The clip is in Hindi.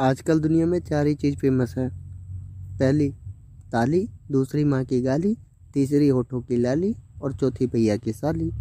आजकल दुनिया में चार ही चीज़ फ़ेमस है। पहली, ताली, दूसरी माँ की गाली, तीसरी होठों की लाली, और चौथी भैया की साली।